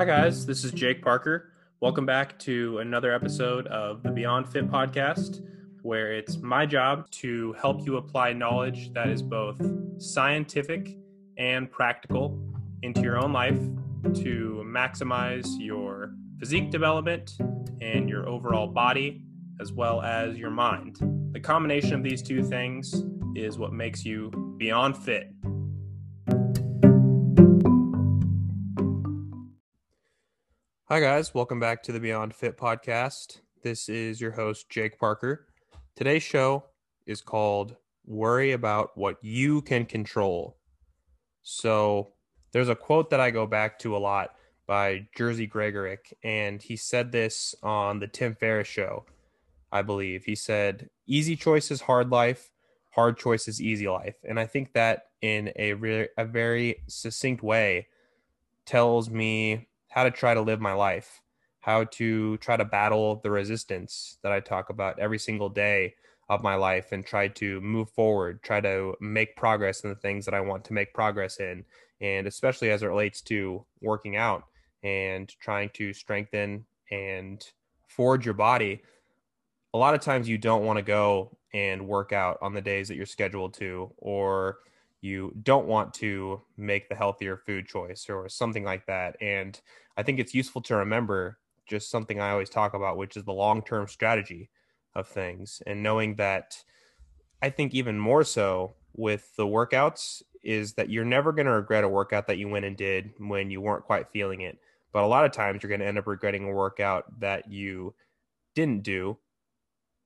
Hi, guys. This is Jake Parker. Welcome back to another episode of the Beyond Fit podcast, where it's my job to help you apply knowledge that is both scientific and practical into your own life to maximize your physique development and your overall body, as well as your mind. The combination of these two things is what makes you beyond fit. Hi, guys. Welcome back to the Beyond Fit podcast. This is your host, Jake Parker. Today's show is called Worry About What You Can Control. So, there's a quote that I go back to a lot by Jerzy Gregorek, and he said this on the Tim Ferriss show, I believe. He said, Easy choice is hard life, hard choice is easy life. And I think that in a, re- a very succinct way tells me how to try to live my life, how to try to battle the resistance that I talk about every single day of my life and try to move forward, try to make progress in the things that I want to make progress in. And especially as it relates to working out and trying to strengthen and forge your body. A lot of times you don't want to go and work out on the days that you're scheduled to, or you don't want to make the healthier food choice or something like that. And I think it's useful to remember just something I always talk about, which is the long term strategy of things. And knowing that I think even more so with the workouts is that you're never going to regret a workout that you went and did when you weren't quite feeling it. But a lot of times you're going to end up regretting a workout that you didn't do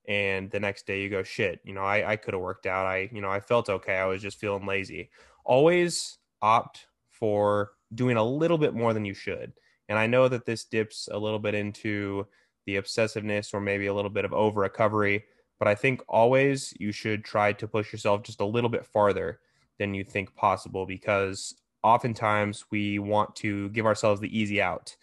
and the next day you go shit you know i, I could have worked out. I you know i felt okay. I was just feeling lazy. Always opt for doing a little bit more than you should and i know that this dips a little bit into the obsessiveness or maybe a little bit of over recovery but i think always you should try to push yourself just a little bit farther than you think possible because oftentimes we want to give ourselves the easy out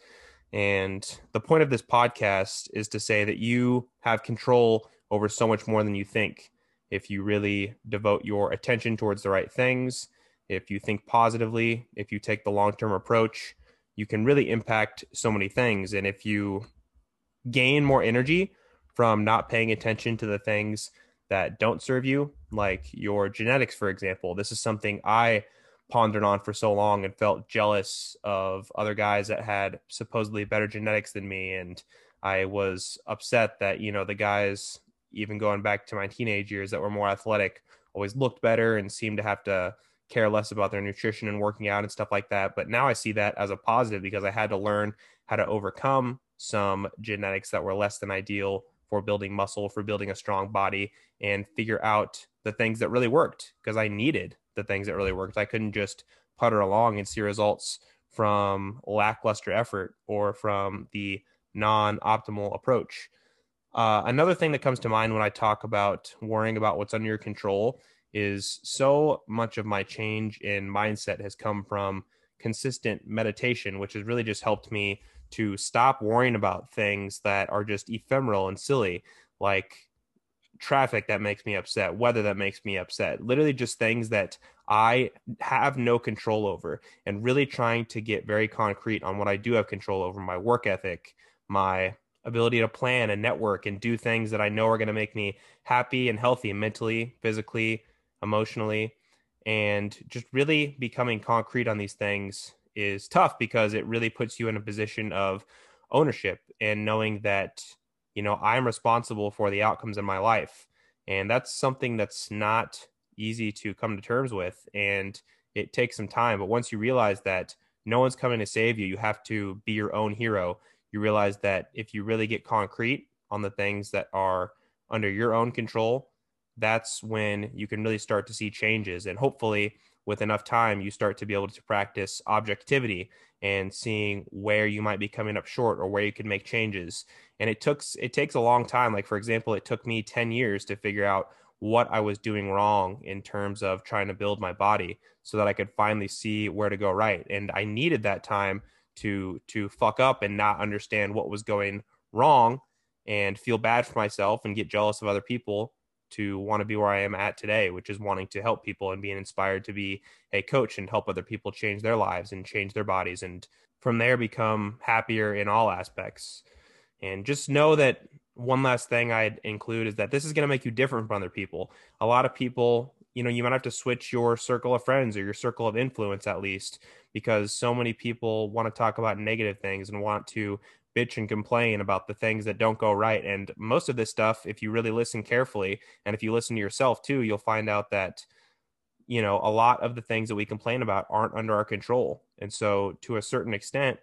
and the point of this podcast is to say that you have control over so much more than you think. If you really devote your attention towards the right things, if you think positively, if you take the long term approach, you can really impact so many things. And if you gain more energy from not paying attention to the things that don't serve you, like your genetics, for example, this is something I pondered on for so long and felt jealous of other guys that had supposedly better genetics than me. And I was upset that you know the guys even going back to my teenage years that were more athletic always looked better and seemed to have to care less about their nutrition and working out and stuff like that. But now I see that as a positive because I had to learn how to overcome some genetics that were less than ideal for building muscle for building a strong body and figure out the things that really worked because I needed the things that really worked. I couldn't just putter along and see results from lackluster effort or from the non optimal approach. Uh, another thing that comes to mind when I talk about worrying about what's under your control is so much of my change in mindset has come from consistent meditation, which has really just helped me to stop worrying about things that are just ephemeral and silly, like traffic that makes me upset, weather that makes me upset, literally just things that I have no control over, and really trying to get very concrete on what I do have control over my work ethic, my ability to plan and network and do things that I know are going to make me happy and healthy mentally, physically, emotionally. And just really becoming concrete on these things is tough because it really puts you in a position of ownership and knowing that you know i'm responsible for the outcomes in my life. And that's something that's not easy to come to terms with and it takes some time. But once you realize that no one's coming to save you you have to be your own hero. You realize that if you really get concrete on the things that are under your own control that's when you can really start to see changes. And hopefully with enough time you start to be able to practice objectivity and seeing where you might be coming up short or where you can make changes. And it took it takes a long time. Like for example it took me 10 years to figure out what i was doing wrong in terms of trying to build my body so that i could finally see where to go right. And i needed that time to to fuck up and not understand what was going wrong and feel bad for myself and get jealous of other people to want to be where I am at today, which is wanting to help people and being inspired to be a coach and help other people change their lives and change their bodies and from there become happier in all aspects. And just know that one last thing I'd include is that this is going to make you different from other people. A lot of people, you know, you might have to switch your circle of friends or your circle of influence at least because so many people want to talk about negative things and want to bitch and complain about the things that don't go right. And most of this stuff, if you really listen carefully and if you listen to yourself too, you'll find out that, you know, a lot of the things that we complain about aren't under our control. And so to a certain extent,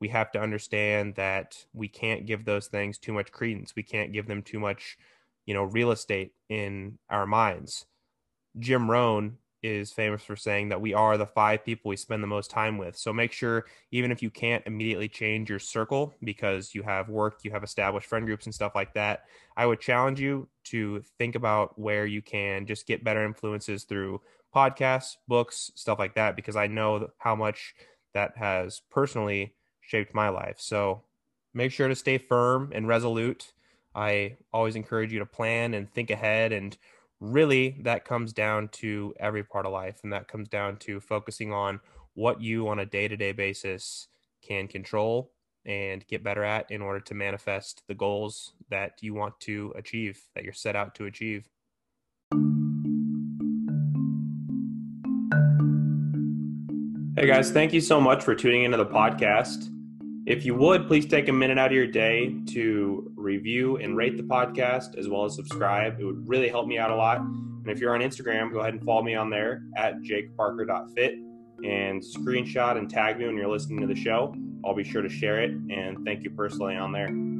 we have to understand that we can't give those things too much credence. We can't give them too much, you know, real estate in our minds. Jim Rohn is famous for saying that we are the five people we spend the most time with. So make sure, even if you can't immediately change your circle because you have work, you have established friend groups and stuff like that, I would challenge you to think about where you can just get better influences through podcasts, books, stuff like that, because I know how much that has personally shaped my life. So make sure to stay firm and resolute. I always encourage you to plan and think ahead. And really, that comes down to every part of life. And that comes down to focusing on what you on a day to day basis can control and get better at in order to manifest the goals that you want to achieve, that you're set out to achieve. Hey guys, thank you so much for tuning into the podcast. If you would, please take a minute out of your day to review and rate the podcast as well as subscribe. It would really help me out a lot. And if you're on Instagram, go ahead and follow me on there at jakeparker.fit and screenshot and tag me when you're listening to the show. I'll be sure to share it and thank you personally on there.